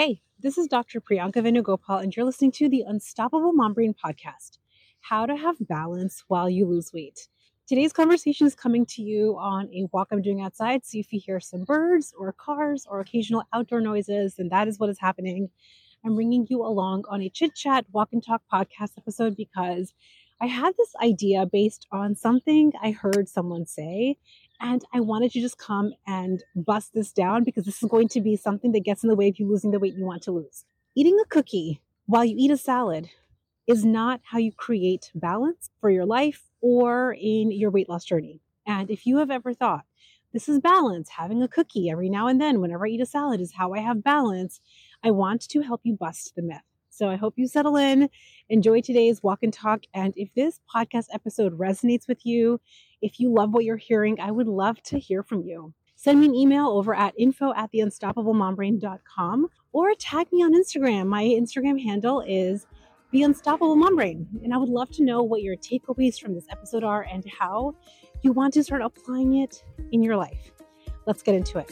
Hey, this is Dr. Priyanka Venugopal, and you're listening to the Unstoppable Mom Brain podcast How to Have Balance While You Lose Weight. Today's conversation is coming to you on a walk I'm doing outside. So if you hear some birds or cars or occasional outdoor noises, then that is what is happening. I'm bringing you along on a chit chat, walk and talk podcast episode because I had this idea based on something I heard someone say. And I wanted to just come and bust this down because this is going to be something that gets in the way of you losing the weight you want to lose. Eating a cookie while you eat a salad is not how you create balance for your life or in your weight loss journey. And if you have ever thought, this is balance, having a cookie every now and then whenever I eat a salad is how I have balance, I want to help you bust the myth. So I hope you settle in, enjoy today's walk and talk. And if this podcast episode resonates with you, if you love what you're hearing, I would love to hear from you. Send me an email over at info at theunstoppablemombrain.com or tag me on Instagram. My Instagram handle is the Unstoppable Mom Brain. And I would love to know what your takeaways from this episode are and how you want to start applying it in your life. Let's get into it.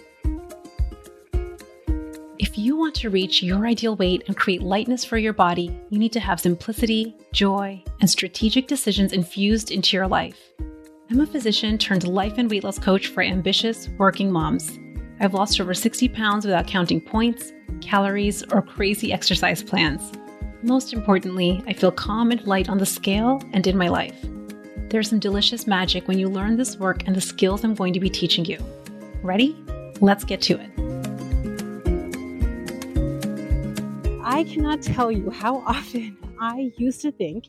If you want to reach your ideal weight and create lightness for your body, you need to have simplicity, joy, and strategic decisions infused into your life. I'm a physician turned life and weight loss coach for ambitious working moms. I've lost over 60 pounds without counting points, calories, or crazy exercise plans. Most importantly, I feel calm and light on the scale and in my life. There's some delicious magic when you learn this work and the skills I'm going to be teaching you. Ready? Let's get to it. I cannot tell you how often I used to think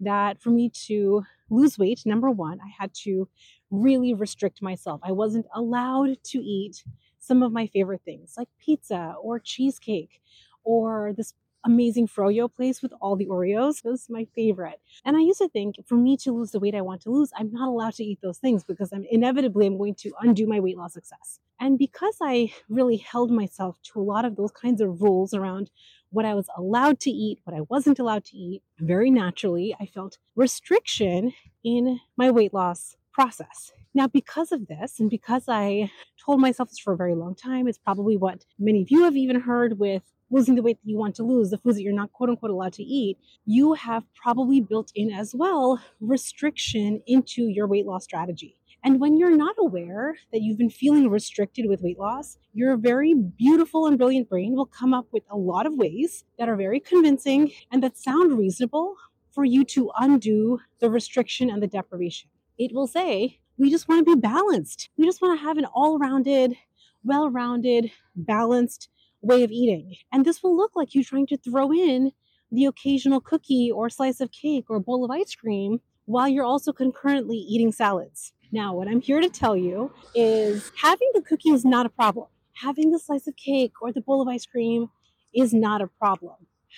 that for me to lose weight, number one, I had to really restrict myself. I wasn't allowed to eat some of my favorite things like pizza or cheesecake or this amazing froyo place with all the Oreos. Those are my favorite. And I used to think for me to lose the weight I want to lose, I'm not allowed to eat those things because I'm inevitably I'm going to undo my weight loss success. And because I really held myself to a lot of those kinds of rules around what I was allowed to eat, what I wasn't allowed to eat, very naturally, I felt restriction in my weight loss process. Now, because of this, and because I told myself this for a very long time, it's probably what many of you have even heard with losing the weight that you want to lose, the foods that you're not quote unquote allowed to eat, you have probably built in as well restriction into your weight loss strategy. And when you're not aware that you've been feeling restricted with weight loss, your very beautiful and brilliant brain will come up with a lot of ways that are very convincing and that sound reasonable for you to undo the restriction and the deprivation. It will say, we just want to be balanced. We just want to have an all rounded, well rounded, balanced way of eating. And this will look like you trying to throw in the occasional cookie or slice of cake or bowl of ice cream while you're also concurrently eating salads. Now, what I'm here to tell you is having the cookie is not a problem. Having the slice of cake or the bowl of ice cream is not a problem.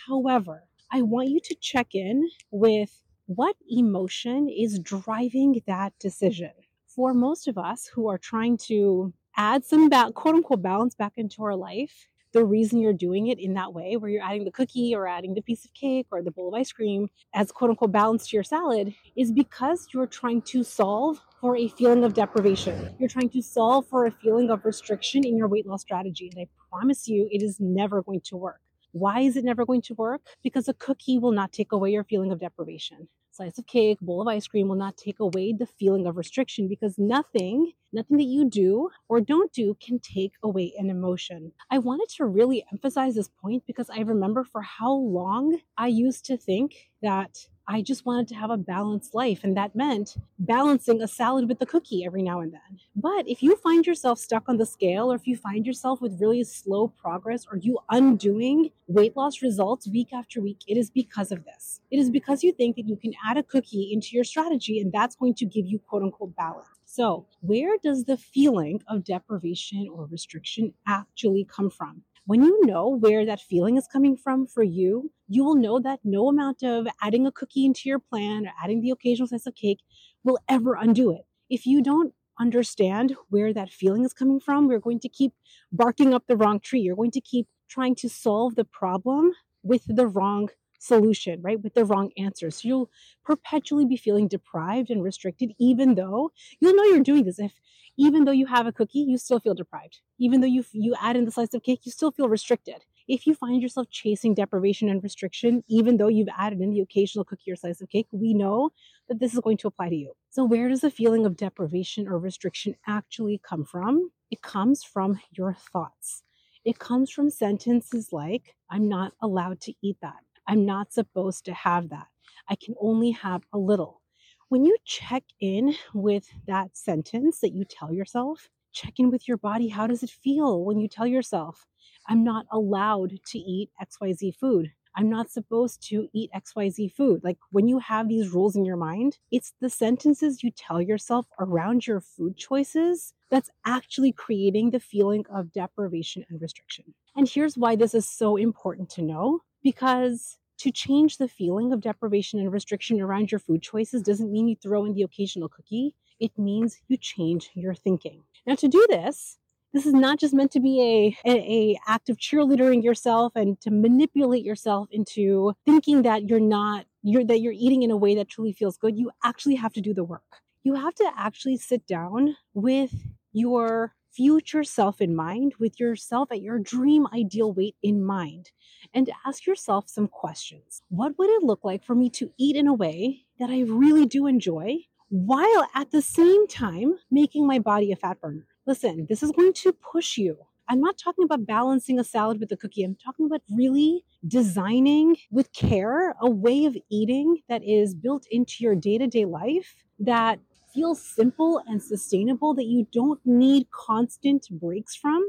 However, I want you to check in with what emotion is driving that decision. For most of us who are trying to add some ba- quote unquote balance back into our life, the reason you're doing it in that way, where you're adding the cookie or adding the piece of cake or the bowl of ice cream as quote unquote balance to your salad, is because you're trying to solve for a feeling of deprivation. You're trying to solve for a feeling of restriction in your weight loss strategy. And I promise you, it is never going to work. Why is it never going to work? Because a cookie will not take away your feeling of deprivation slice of cake, bowl of ice cream will not take away the feeling of restriction because nothing, nothing that you do or don't do can take away an emotion. I wanted to really emphasize this point because I remember for how long I used to think that I just wanted to have a balanced life. And that meant balancing a salad with a cookie every now and then. But if you find yourself stuck on the scale, or if you find yourself with really slow progress, or you undoing weight loss results week after week, it is because of this. It is because you think that you can add a cookie into your strategy and that's going to give you quote unquote balance. So, where does the feeling of deprivation or restriction actually come from? When you know where that feeling is coming from for you, you will know that no amount of adding a cookie into your plan or adding the occasional slice of cake will ever undo it. If you don't understand where that feeling is coming from, we're going to keep barking up the wrong tree. You're going to keep trying to solve the problem with the wrong solution, right? With the wrong answer. So you'll perpetually be feeling deprived and restricted, even though you'll know you're doing this. If even though you have a cookie, you still feel deprived. Even though you you add in the slice of cake, you still feel restricted. If you find yourself chasing deprivation and restriction, even though you've added in the occasional cookie or slice of cake, we know that this is going to apply to you. So, where does the feeling of deprivation or restriction actually come from? It comes from your thoughts. It comes from sentences like, I'm not allowed to eat that. I'm not supposed to have that. I can only have a little. When you check in with that sentence that you tell yourself, check in with your body. How does it feel when you tell yourself, I'm not allowed to eat XYZ food? I'm not supposed to eat XYZ food. Like when you have these rules in your mind, it's the sentences you tell yourself around your food choices that's actually creating the feeling of deprivation and restriction. And here's why this is so important to know because to change the feeling of deprivation and restriction around your food choices doesn't mean you throw in the occasional cookie. It means you change your thinking. Now, to do this, this is not just meant to be a, a, a, act of cheerleadering yourself and to manipulate yourself into thinking that you're not you're that you're eating in a way that truly feels good you actually have to do the work you have to actually sit down with your future self in mind with yourself at your dream ideal weight in mind and ask yourself some questions what would it look like for me to eat in a way that i really do enjoy while at the same time making my body a fat burner Listen, this is going to push you. I'm not talking about balancing a salad with a cookie. I'm talking about really designing with care a way of eating that is built into your day to day life that feels simple and sustainable, that you don't need constant breaks from,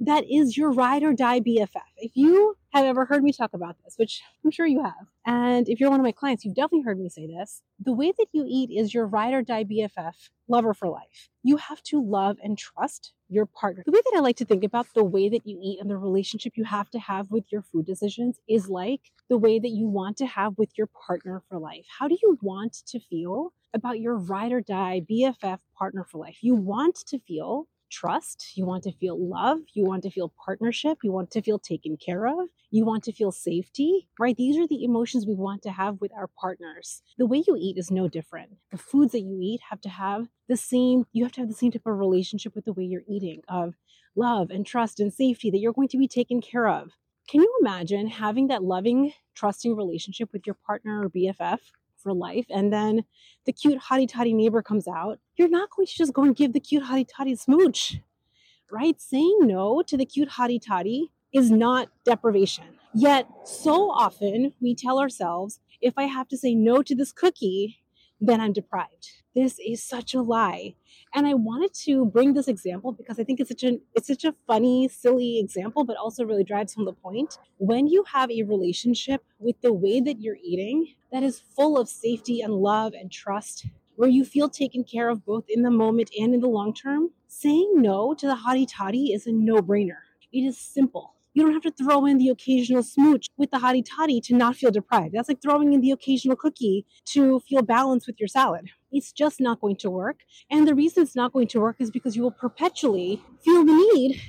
that is your ride or die BFF. If you have ever heard me talk about this, which I'm sure you have, and if you're one of my clients, you've definitely heard me say this the way that you eat is your ride or die BFF, lover for life. You have to love and trust your partner. The way that I like to think about the way that you eat and the relationship you have to have with your food decisions is like the way that you want to have with your partner for life. How do you want to feel about your ride or die BFF partner for life? You want to feel trust, you want to feel love, you want to feel partnership, you want to feel taken care of, you want to feel safety, right? These are the emotions we want to have with our partners. The way you eat is no different. The foods that you eat have to have the same, you have to have the same type of relationship with the way you're eating of love and trust and safety that you're going to be taken care of. Can you imagine having that loving, trusting relationship with your partner or BFF for life and then the cute hottie toddy neighbor comes out, you're not going to just go and give the cute hottie toddy smooch, right? Saying no to the cute hottie toddy is not deprivation. Yet, so often we tell ourselves, if I have to say no to this cookie, then I'm deprived. This is such a lie. And I wanted to bring this example because I think it's such a it's such a funny, silly example, but also really drives home the point. When you have a relationship with the way that you're eating that is full of safety and love and trust, where you feel taken care of both in the moment and in the long term, saying no to the hottie toddy is a no-brainer. It is simple. You don't have to throw in the occasional smooch with the hottie toddy to not feel deprived. That's like throwing in the occasional cookie to feel balanced with your salad. It's just not going to work. And the reason it's not going to work is because you will perpetually feel the need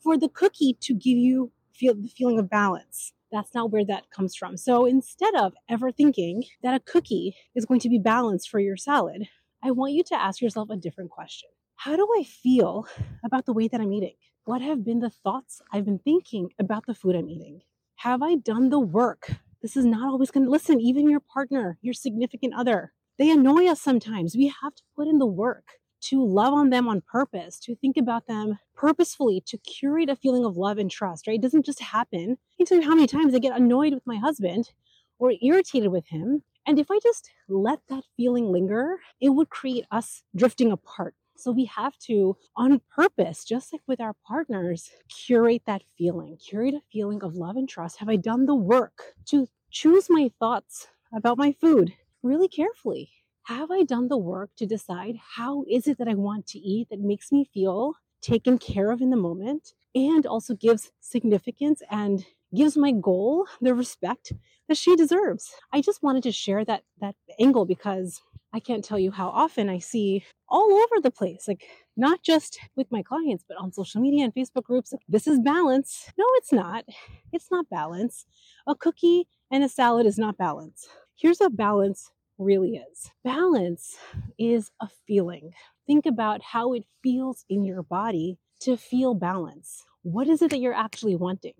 for the cookie to give you feel the feeling of balance. That's not where that comes from. So instead of ever thinking that a cookie is going to be balanced for your salad, I want you to ask yourself a different question. How do I feel about the way that I'm eating? What have been the thoughts I've been thinking about the food I'm eating? Have I done the work? This is not always going to listen, even your partner, your significant other. They annoy us sometimes. We have to put in the work to love on them on purpose, to think about them purposefully, to curate a feeling of love and trust, right? It doesn't just happen. I can tell you how many times I get annoyed with my husband or irritated with him. And if I just let that feeling linger, it would create us drifting apart. So we have to, on purpose, just like with our partners, curate that feeling, curate a feeling of love and trust. Have I done the work to choose my thoughts about my food really carefully? Have I done the work to decide how is it that I want to eat that makes me feel taken care of in the moment and also gives significance and gives my goal the respect that she deserves. I just wanted to share that that angle because I can't tell you how often I see all over the place, like not just with my clients, but on social media and Facebook groups. Like, this is balance. No, it's not. It's not balance. A cookie and a salad is not balance. Here's what balance really is balance is a feeling. Think about how it feels in your body to feel balance. what is it that you're actually wanting,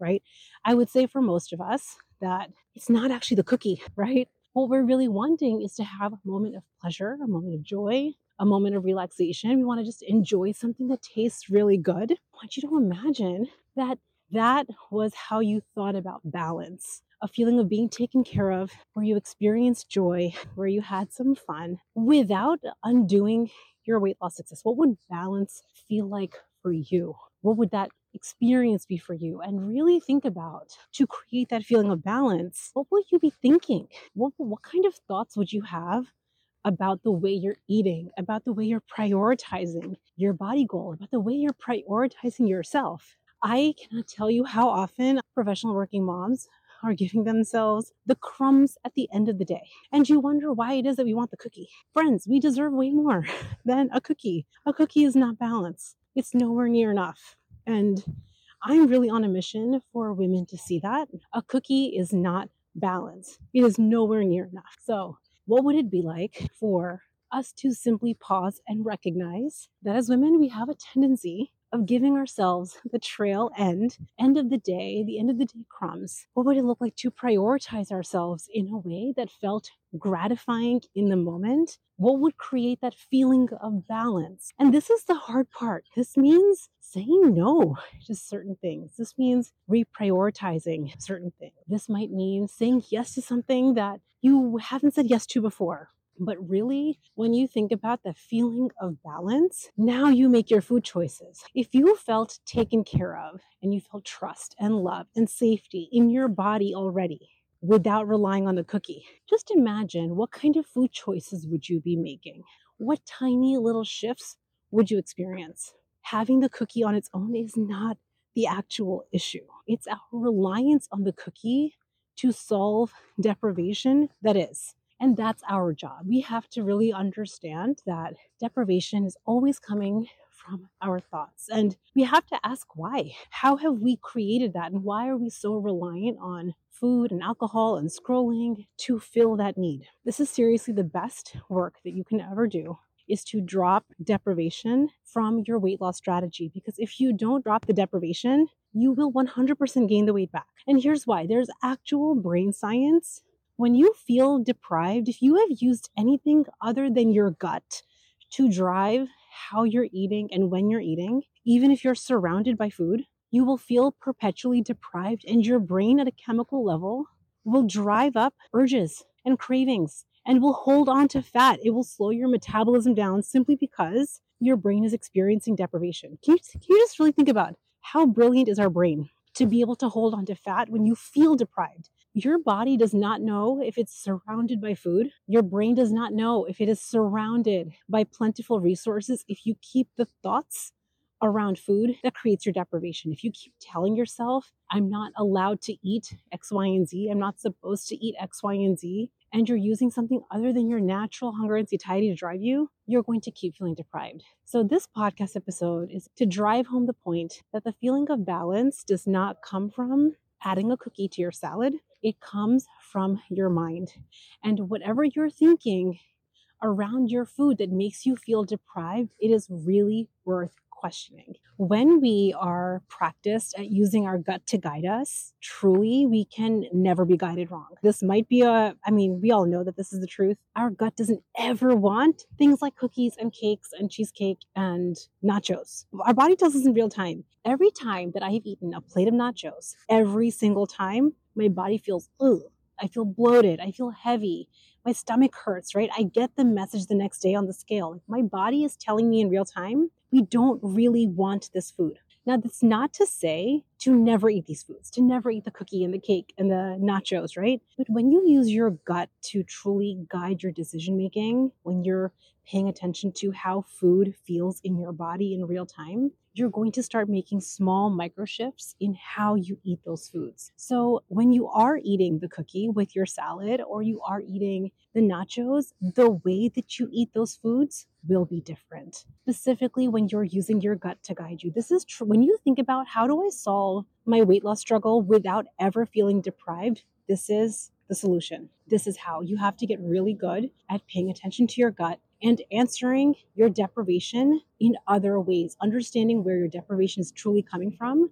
right? I would say for most of us that it's not actually the cookie, right? What we're really wanting is to have a moment of pleasure, a moment of joy, a moment of relaxation. We want to just enjoy something that tastes really good. I want you to imagine that that was how you thought about balance a feeling of being taken care of, where you experienced joy, where you had some fun without undoing your weight loss success. What would balance feel like for you? What would that experience be for you? And really think about to create that feeling of balance, what would you be thinking? What, what kind of thoughts would you have about the way you're eating, about the way you're prioritizing your body goal, about the way you're prioritizing yourself. I cannot tell you how often professional working moms are giving themselves the crumbs at the end of the day. And you wonder why it is that we want the cookie. Friends, we deserve way more than a cookie. A cookie is not balance, it's nowhere near enough. And I'm really on a mission for women to see that. A cookie is not balance, it is nowhere near enough. So what would it be like for us to simply pause and recognize that as women, we have a tendency of giving ourselves the trail end, end of the day, the end of the day crumbs. What would it look like to prioritize ourselves in a way that felt gratifying in the moment? What would create that feeling of balance? And this is the hard part. This means saying no to certain things. This means reprioritizing certain things. This might mean saying yes to something that you haven't said yes to before. But really, when you think about the feeling of balance, now you make your food choices. If you felt taken care of and you felt trust and love and safety in your body already without relying on the cookie, just imagine what kind of food choices would you be making? What tiny little shifts would you experience? having the cookie on its own is not the actual issue. It's our reliance on the cookie to solve deprivation that is. And that's our job. We have to really understand that deprivation is always coming from our thoughts. And we have to ask why. How have we created that? And why are we so reliant on food and alcohol and scrolling to fill that need? This is seriously the best work that you can ever do is to drop deprivation from your weight loss strategy. Because if you don't drop the deprivation, you will 100% gain the weight back. And here's why there's actual brain science. When you feel deprived, if you have used anything other than your gut to drive how you're eating and when you're eating, even if you're surrounded by food, you will feel perpetually deprived, and your brain at a chemical level will drive up urges and cravings and will hold on to fat. It will slow your metabolism down simply because your brain is experiencing deprivation. Can you, can you just really think about how brilliant is our brain to be able to hold on to fat when you feel deprived? Your body does not know if it's surrounded by food. Your brain does not know if it is surrounded by plentiful resources. If you keep the thoughts around food that creates your deprivation. If you keep telling yourself, I'm not allowed to eat X, Y, and Z, I'm not supposed to eat X, Y, and Z, and you're using something other than your natural hunger and satiety to drive you, you're going to keep feeling deprived. So, this podcast episode is to drive home the point that the feeling of balance does not come from adding a cookie to your salad, it comes from your mind. And whatever you're thinking around your food that makes you feel deprived, it is really worth questioning. When we are practiced at using our gut to guide us, truly, we can never be guided wrong. This might be a, I mean, we all know that this is the truth. Our gut doesn't ever want things like cookies and cakes and cheesecake and nachos. Our body tells us in real time. Every time that I have eaten a plate of nachos, every single time, my body feels, ugh, I feel bloated. I feel heavy. My stomach hurts, right? I get the message the next day on the scale. My body is telling me in real time we don't really want this food. Now, that's not to say to never eat these foods, to never eat the cookie and the cake and the nachos, right? But when you use your gut to truly guide your decision making, when you're paying attention to how food feels in your body in real time, you're going to start making small micro shifts in how you eat those foods. So when you are eating the cookie with your salad or you are eating the nachos, the way that you eat those foods will be different. Specifically when you're using your gut to guide you. This is true. When you think about how do I solve my weight loss struggle without ever feeling deprived, this is the solution. This is how you have to get really good at paying attention to your gut and answering your deprivation in other ways, understanding where your deprivation is truly coming from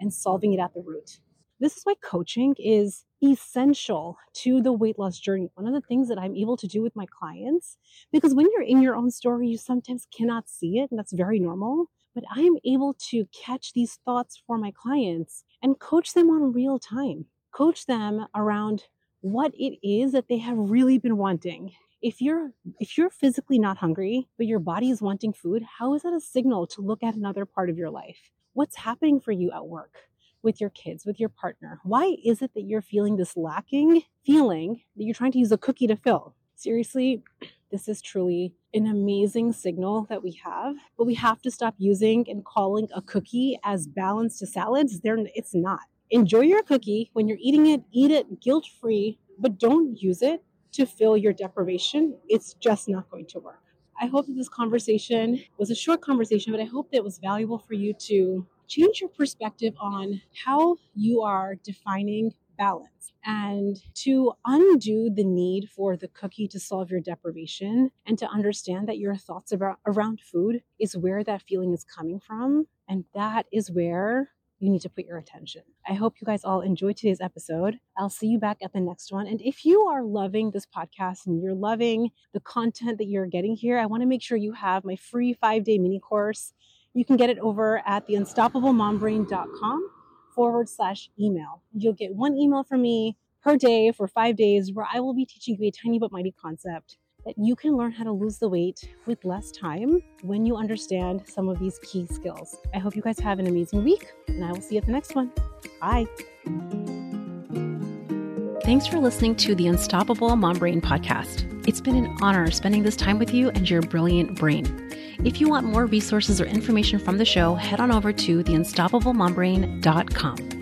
and solving it at the root. This is why coaching is essential to the weight loss journey. One of the things that I'm able to do with my clients, because when you're in your own story, you sometimes cannot see it, and that's very normal. But I am able to catch these thoughts for my clients and coach them on real time, coach them around what it is that they have really been wanting. If you're if you're physically not hungry, but your body is wanting food, how is that a signal to look at another part of your life? What's happening for you at work? with your kids, with your partner? Why is it that you're feeling this lacking feeling that you're trying to use a cookie to fill? Seriously, this is truly an amazing signal that we have, but we have to stop using and calling a cookie as balance to salads. There, it's not. Enjoy your cookie when you're eating it, eat it guilt free, but don't use it to fill your deprivation. It's just not going to work. I hope that this conversation was a short conversation, but I hope that it was valuable for you to change your perspective on how you are defining balance and to undo the need for the cookie to solve your deprivation and to understand that your thoughts about around food is where that feeling is coming from and that is where you need to put your attention. I hope you guys all enjoyed today's episode. I'll see you back at the next one. And if you are loving this podcast and you're loving the content that you're getting here, I want to make sure you have my free five day mini course you can get it over at the unstoppablemombrain.com forward slash email. You'll get one email from me per day for five days where I will be teaching you a tiny but mighty concept that you can learn how to lose the weight with less time when you understand some of these key skills. I hope you guys have an amazing week, and I will see you at the next one. Bye. Thanks for listening to the Unstoppable Mom Brain podcast. It's been an honor spending this time with you and your brilliant brain. If you want more resources or information from the show, head on over to theunstoppablemombrain.com.